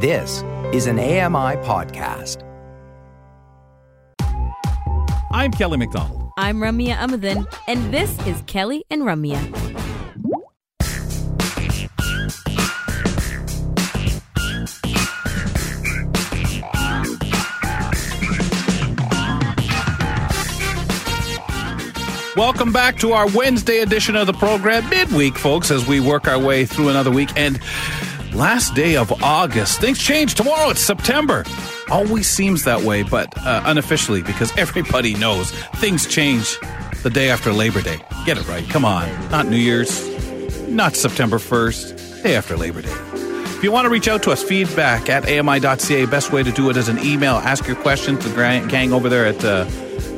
This is an AMI podcast. I'm Kelly McDonald. I'm Ramya Amuthan, and this is Kelly and Ramya. Welcome back to our Wednesday edition of the program, midweek, folks, as we work our way through another week. And last day of August, things change. Tomorrow it's September. Always seems that way, but uh, unofficially, because everybody knows things change the day after Labor Day. Get it right. Come on. Not New Year's, not September 1st, day after Labor Day. If you want to reach out to us, feedback at ami.ca. Best way to do it is an email. Ask your question to the gang over there at uh,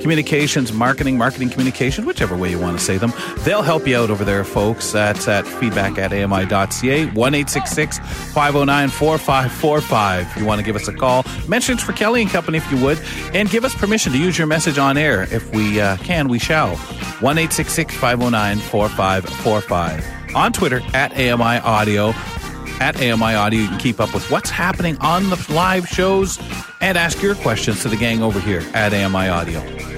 Communications, Marketing, Marketing Communication, whichever way you want to say them. They'll help you out over there, folks. That's at feedback at ami.ca. 1 509 4545. If you want to give us a call, mention it's for Kelly and Company if you would, and give us permission to use your message on air. If we uh, can, we shall. 1 509 4545. On Twitter at AMI Audio at AMI Audio. You can keep up with what's happening on the live shows and ask your questions to the gang over here at AMI Audio.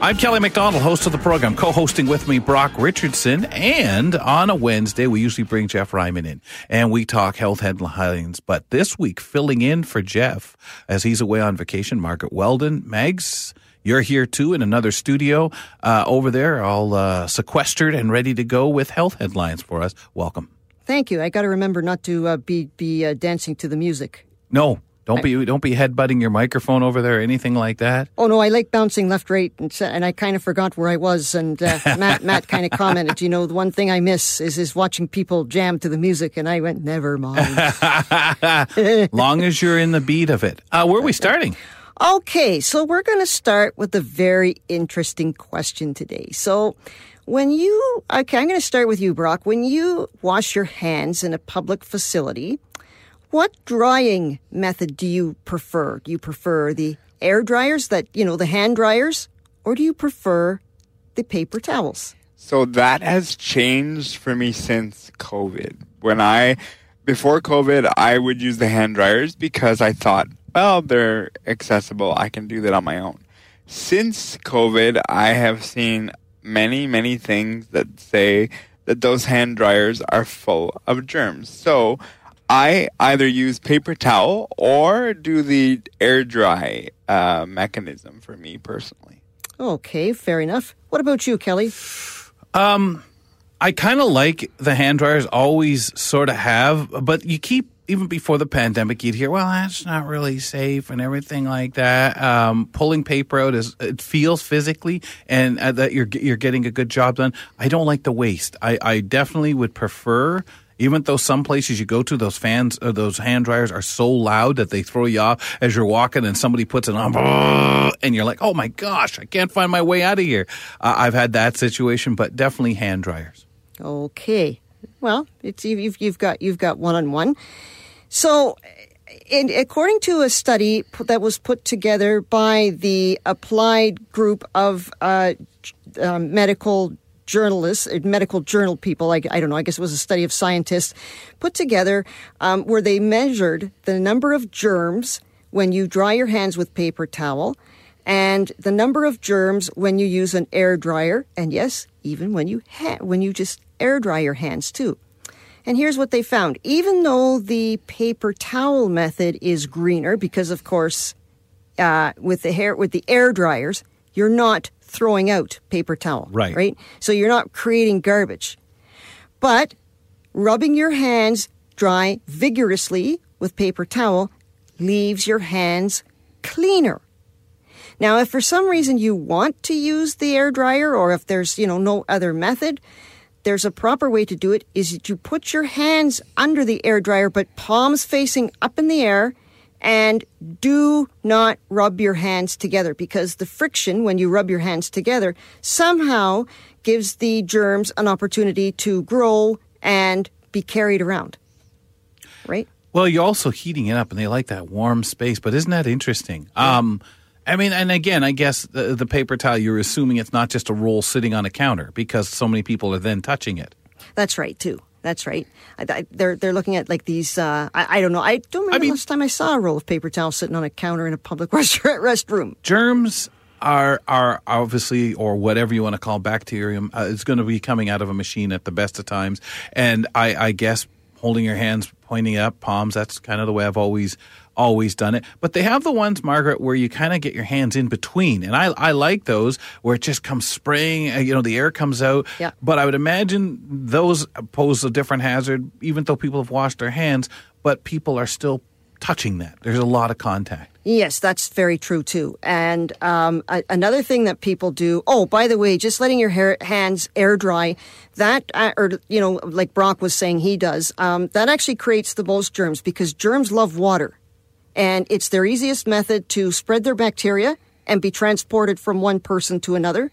I'm Kelly McDonald, host of the program, co hosting with me Brock Richardson. And on a Wednesday, we usually bring Jeff Ryman in and we talk health headlines. But this week, filling in for Jeff as he's away on vacation, Margaret Weldon. Megs, you're here too in another studio uh, over there, all uh, sequestered and ready to go with health headlines for us. Welcome. Thank you. I got to remember not to uh, be be uh, dancing to the music. No, don't be don't be headbutting your microphone over there or anything like that. Oh no, I like bouncing left, right, and, and I kind of forgot where I was. And uh, Matt Matt kind of commented, you know, the one thing I miss is is watching people jam to the music, and I went, never mind. Long as you're in the beat of it. Uh, where are we starting? Okay, so we're going to start with a very interesting question today. So. When you, okay, I'm going to start with you, Brock. When you wash your hands in a public facility, what drying method do you prefer? Do you prefer the air dryers that, you know, the hand dryers, or do you prefer the paper towels? So that has changed for me since COVID. When I, before COVID, I would use the hand dryers because I thought, well, they're accessible. I can do that on my own. Since COVID, I have seen many, many things that say that those hand dryers are full of germs. So I either use paper towel or do the air dry uh, mechanism for me personally. Okay, fair enough. What about you, Kelly? Um, I kind of like the hand dryers. Always sort of have, but you keep even before the pandemic, you'd hear, "Well, that's not really safe" and everything like that. Um, pulling paper out is it feels physically, and uh, that you're you're getting a good job done. I don't like the waste. I, I definitely would prefer. Even though some places you go to, those fans, uh, those hand dryers are so loud that they throw you off as you're walking, and somebody puts it on, and you're like, "Oh my gosh, I can't find my way out of here." Uh, I've had that situation, but definitely hand dryers. Okay, well, it's you've you've got you've got one on one. So, in, according to a study that was put together by the Applied Group of uh, uh, Medical Journalists, uh, medical journal people, I, I, don't know, I guess it was a study of scientists put together um, where they measured the number of germs when you dry your hands with paper towel and the number of germs when you use an air dryer, and yes, even when you ha- when you just air dry your hands too. And here's what they found. Even though the paper towel method is greener, because of course, uh, with the hair, with the air dryers, you're not throwing out paper towel. Right. Right. So you're not creating garbage. But rubbing your hands dry vigorously with paper towel leaves your hands cleaner. Now, if for some reason you want to use the air dryer or if there's, you know, no other method, there's a proper way to do it is that you put your hands under the air dryer but palms facing up in the air and do not rub your hands together because the friction when you rub your hands together somehow gives the germs an opportunity to grow and be carried around. Right? Well, you're also heating it up and they like that warm space, but isn't that interesting? Yeah. Um, I mean, and again, I guess the, the, paper towel, you're assuming it's not just a roll sitting on a counter because so many people are then touching it. That's right, too. That's right. I, I, they're they're looking at like these. Uh, I, I don't know. I don't remember mean- the last time I saw a roll of paper towel sitting on a counter in a public restaurant restroom. germs are are obviously or whatever you want to call bacterium uh, is going to be coming out of a machine at the best of times and i i guess holding your hands pointing up palms that's kind of the way i've always always done it. But they have the ones margaret where you kind of get your hands in between. And i i like those where it just comes spraying uh, you know the air comes out. Yeah. but i would imagine those pose a different hazard even though people have washed their hands but people are still touching that there's a lot of contact Yes, that's very true too. And um, a- another thing that people do. Oh, by the way, just letting your hair, hands air dry. That, uh, or you know, like Brock was saying, he does. Um, that actually creates the most germs because germs love water, and it's their easiest method to spread their bacteria and be transported from one person to another.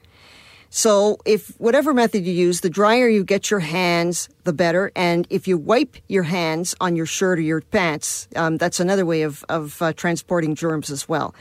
So, if whatever method you use, the drier you get your hands, the better. And if you wipe your hands on your shirt or your pants, um, that's another way of, of uh, transporting germs as well.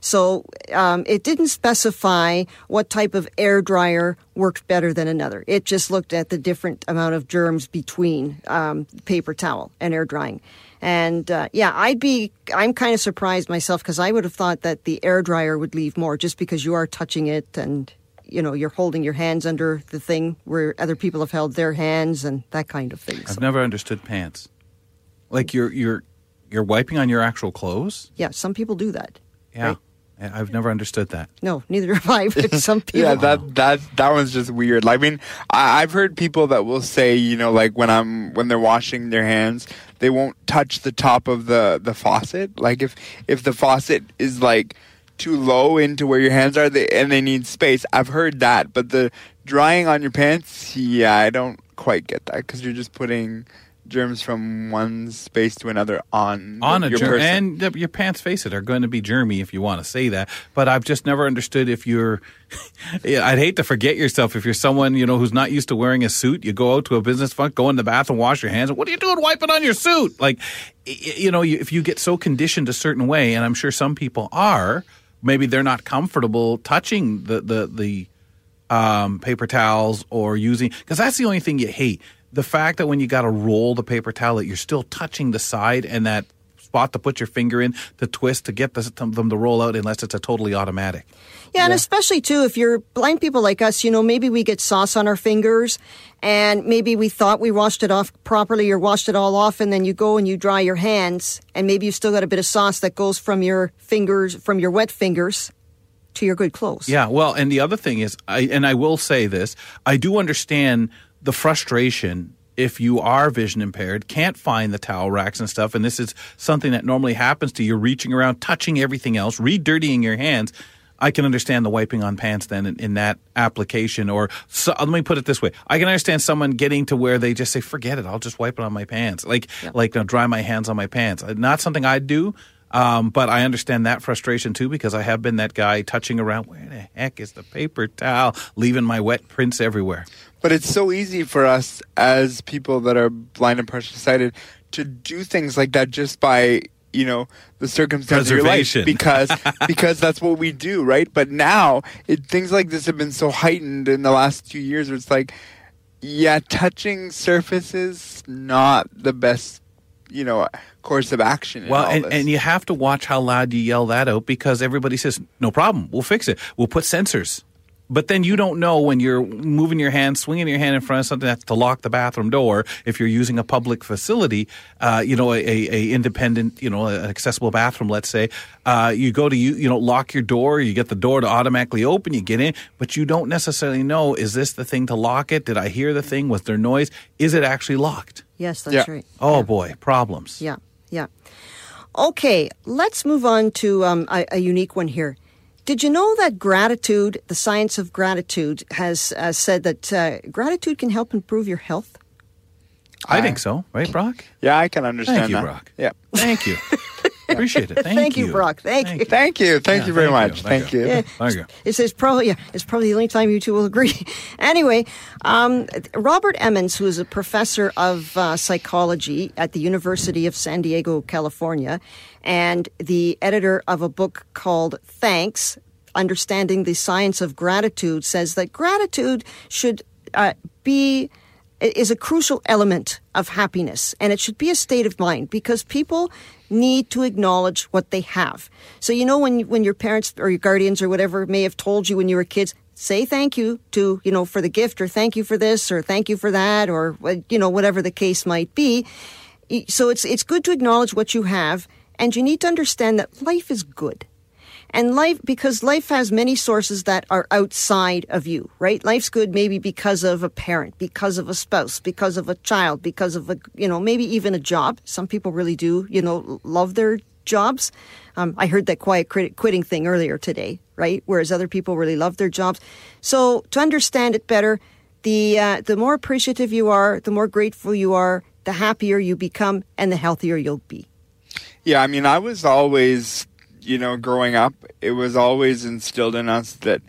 So, um, it didn't specify what type of air dryer worked better than another. It just looked at the different amount of germs between um, paper towel and air drying. And uh, yeah, I'd be, I'm kind of surprised myself because I would have thought that the air dryer would leave more just because you are touching it and you know you're holding your hands under the thing where other people have held their hands and that kind of thing. I've never understood pants. Like you're you're you're wiping on your actual clothes. yeah, some people do that. Yeah, Right. I- I've never understood that. No, neither have I. But some people. Yeah, that that that one's just weird. I mean, I, I've heard people that will say, you know, like when I'm when they're washing their hands, they won't touch the top of the the faucet. Like if if the faucet is like too low into where your hands are, they, and they need space. I've heard that, but the drying on your pants, yeah, I don't quite get that because you're just putting germs from one space to another on On a your germ, person. and your pants, face it, are going to be germy if you want to say that. But I've just never understood if you're i'd hate to forget yourself if you're someone you know who's not used to wearing a suit. You go out to a business funk, go in the bathroom, wash your hands. What are you doing wiping on your suit? Like, you know, if you get so conditioned a certain way, and I'm sure some people are, maybe they're not comfortable touching the the the um, paper towels or using because that's the only thing you hate. The fact that when you got to roll the paper towel, that you're still touching the side and that spot to put your finger in to twist to get the, them to roll out, unless it's a totally automatic. Yeah, and especially too, if you're blind people like us, you know, maybe we get sauce on our fingers and maybe we thought we washed it off properly or washed it all off, and then you go and you dry your hands, and maybe you still got a bit of sauce that goes from your fingers, from your wet fingers to your good clothes. Yeah, well, and the other thing is, I and I will say this: I do understand the frustration if you are vision impaired, can't find the towel racks and stuff, and this is something that normally happens to you. Reaching around, touching everything else, re-dirtying your hands. I can understand the wiping on pants then in, in that application. Or so, let me put it this way: I can understand someone getting to where they just say, "Forget it, I'll just wipe it on my pants," like like uh, dry my hands on my pants. Uh, Not something I do. Um, but I understand that frustration too because I have been that guy touching around. Where the heck is the paper towel? Leaving my wet prints everywhere. But it's so easy for us as people that are blind and partially sighted to do things like that just by you know the circumstances of your life because because that's what we do, right? But now it, things like this have been so heightened in the last two years. Where it's like, yeah, touching surfaces not the best, you know, course of action. Well, and, and you have to watch how loud you yell that out because everybody says, no problem, we'll fix it. We'll put sensors. But then you don't know when you're moving your hand, swinging your hand in front of something that's to lock the bathroom door. If you're using a public facility, uh, you know, a, a, a independent, you know, an accessible bathroom, let's say, uh, you go to you, you know, lock your door. You get the door to automatically open. You get in, but you don't necessarily know is this the thing to lock it? Did I hear the thing? Was there noise? Is it actually locked? Yes, that's Yeah. right. Oh boy, problems. Yeah, yeah. Okay, let's move on to um, a, a unique one here. Did you know that gratitude, the science of gratitude, has uh, said that uh, gratitude can help improve your health? I think so, right, Brock? yeah, I can understand Thank you, that. Brock. Yeah. Thank you. Appreciate it. Thank, Thank you, Brock. Thank you. Thank you. Thank Yeah, you very thank much. you. Thank, Thank you. you. Yeah. Thank you. It's, it's probably yeah, it's probably the only time you two will agree. anyway, um, Robert Emmons, who is a professor of uh, psychology at the University of San Diego, California, and the editor of a book called Thanks: Understanding the Science of Gratitude, says that gratitude should uh, be i- is a crucial element of happiness, and it should be a state of mind because people need to acknowledge what they have. So you know when when your parents or your guardians or whatever may have told you when you were kids, say thank you to you know for the gift or thank you for this or thank you for that or uh, you know whatever the case might be. So it's it's good to acknowledge what you have, and you need to understand that life is good. And life, because life has many sources that are outside of you, right? Life's good maybe because of a parent, because of a spouse, because of a child, because of a, you know, maybe even a job. Some people really do, you know, love their jobs. Um, I heard that quiet crit- quitting thing earlier today, right? Whereas other people really love their jobs. So to understand it better, the uh, the more appreciative you are, the more grateful you are, the happier you become, and the healthier you'll be. Yeah, I mean, I was always, you know, growing up, it was always instilled in us that,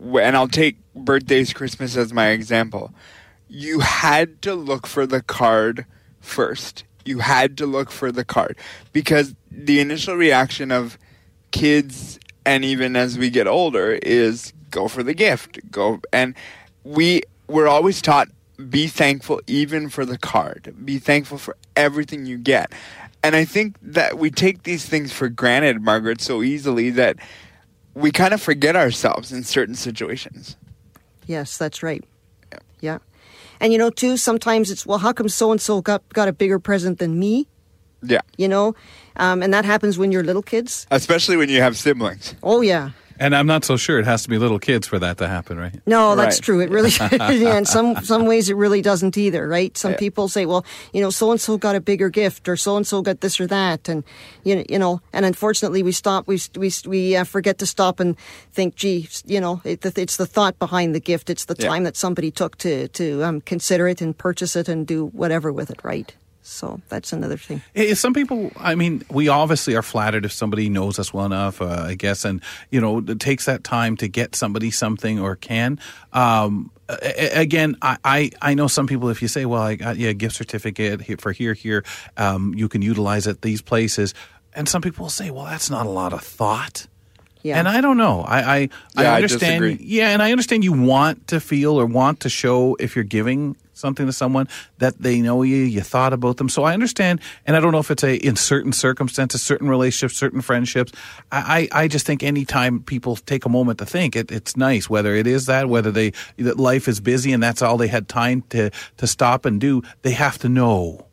and I'll take birthdays, Christmas as my example. You had to look for the card first. You had to look for the card because the initial reaction of kids and even as we get older is go for the gift. Go and we we're always taught be thankful even for the card. Be thankful for everything you get. And I think that we take these things for granted, Margaret, so easily that we kind of forget ourselves in certain situations. Yes, that's right. Yeah. And you know, too, sometimes it's, well, how come so and so got got a bigger present than me? Yeah. You know? Um, and that happens when you're little kids. Especially when you have siblings. Oh, yeah. And I'm not so sure it has to be little kids for that to happen, right? No, that's Right. true. It really, yeah, in some some ways, it really doesn't either, right? Some Yeah. people say, well, you know, so and so got a bigger gift, or so and so got this or that, and you know, you know, and unfortunately, we stop, we we we uh, forget to stop and think, gee, you know, it, it's the thought behind the gift, it's the Yeah. time that somebody took to to um, consider it and purchase it and do whatever with it, right? So that's another thing. Eh, Some people, I mean, we obviously are flattered if somebody knows us well enough, uh, I guess, and you know, it takes that time to get somebody something or can. Um, a- a- again, I, I, I know some people. If you say, "Well, I got you a gift certificate for here, here, um, you can utilize it these places," and some people will say, "Well, that's not a lot of thought." Yeah. And I don't know. I I, Yeah, I I understand. disagree. yeah, and I understand you want to feel or want to show if you're giving something to someone that they know you, you thought about them. So I understand, and I don't know if it's a in certain circumstances, certain relationships, certain friendships. I I, I just think anytime people take a moment to think, it, it's nice. Whether it is that, whether they that life is busy and that's all they had time to to stop and do, they have to know.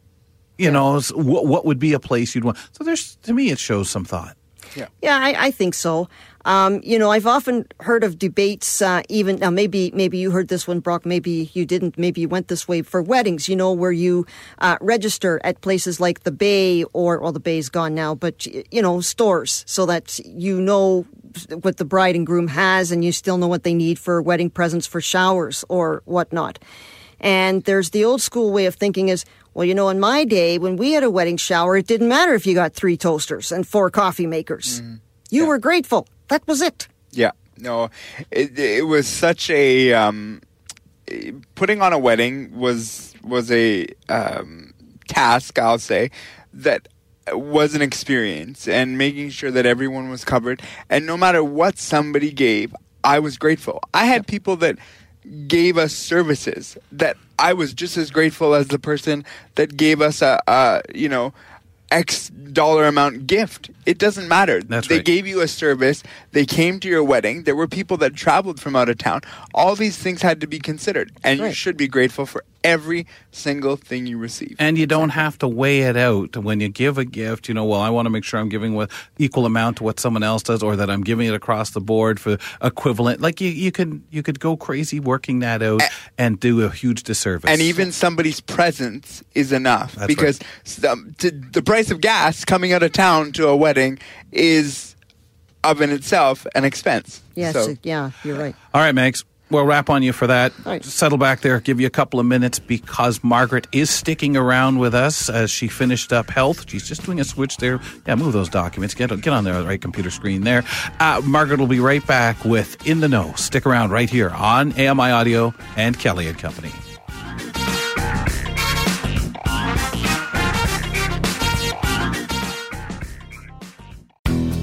You know what what would be a place you'd want. So there's to me, it shows some thought. Yeah, Yeah, I, I think so. Um, you know, I've often heard of debates. Uh, even now, maybe maybe you heard this one, Brock. Maybe you didn't. Maybe you went this way for weddings. You know, where you uh, register at places like the Bay, or well, the Bay's gone now, but you know, stores, so that you know what the bride and groom has, and you still know what they need for wedding presents, for showers, or whatnot. And there's the old school way of thinking is, well, you know, in my day, when we had a wedding shower, it didn't matter if you got three toasters and four coffee makers. You were grateful. That was it. Yeah, no, it, it was such a um, putting on a wedding was was a um, task. I'll say that was an experience, and making sure that everyone was covered, and no matter what somebody gave, I was grateful. I had people that gave us services that I was just as grateful as the person that gave us a, a you know X dollar amount gift. It doesn't matter. That's they right. gave you a service. They came to your wedding. There were people that traveled from out of town. All these things had to be considered, and you should be grateful for every single thing you receive. And you don't have to weigh it out when you give a gift. You know, well, I want to make sure I'm giving what equal amount to what someone else does, or that I'm giving it across the board for equivalent. Like you, you could you could go crazy working that out and do a huge disservice. and even somebody's presence is enough That's because some, to, the price of gas coming out of town to a wedding is of in itself an expense. Yes, So- yeah, you're right. All right, Megs. We'll wrap on you for that. Right. Settle back there. Give you a couple of minutes because Margaret is sticking around with us as she finished up health. She's just doing a switch there. Yeah, move those documents. Get get on the right computer screen there. Uh, Margaret will be right back with In the Know. Stick around right here on AMI Audio and Kelly and Company.